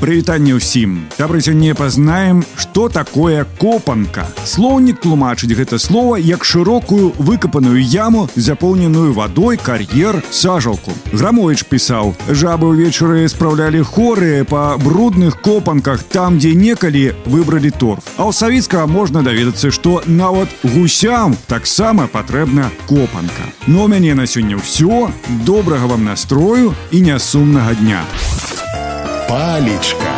Прывітанне ўсім. Дабры сёння пазнаем, што такое копанка. Слоўнік тлумачыць гэта слова як шырокую выкапаную яму, запоўненую вадой, кар'ер, сажалку. Грамовіч пісаў: жабы ўвечары спраўлялі хоры па брудных копанках там, дзе некалі выбралі торф. А ў савецкага можна даведацца, што нават гусям таксама патрэбна копанка. Но ў мяне на сёння ўсё, добрага вам настрою і нясумнага дня палечка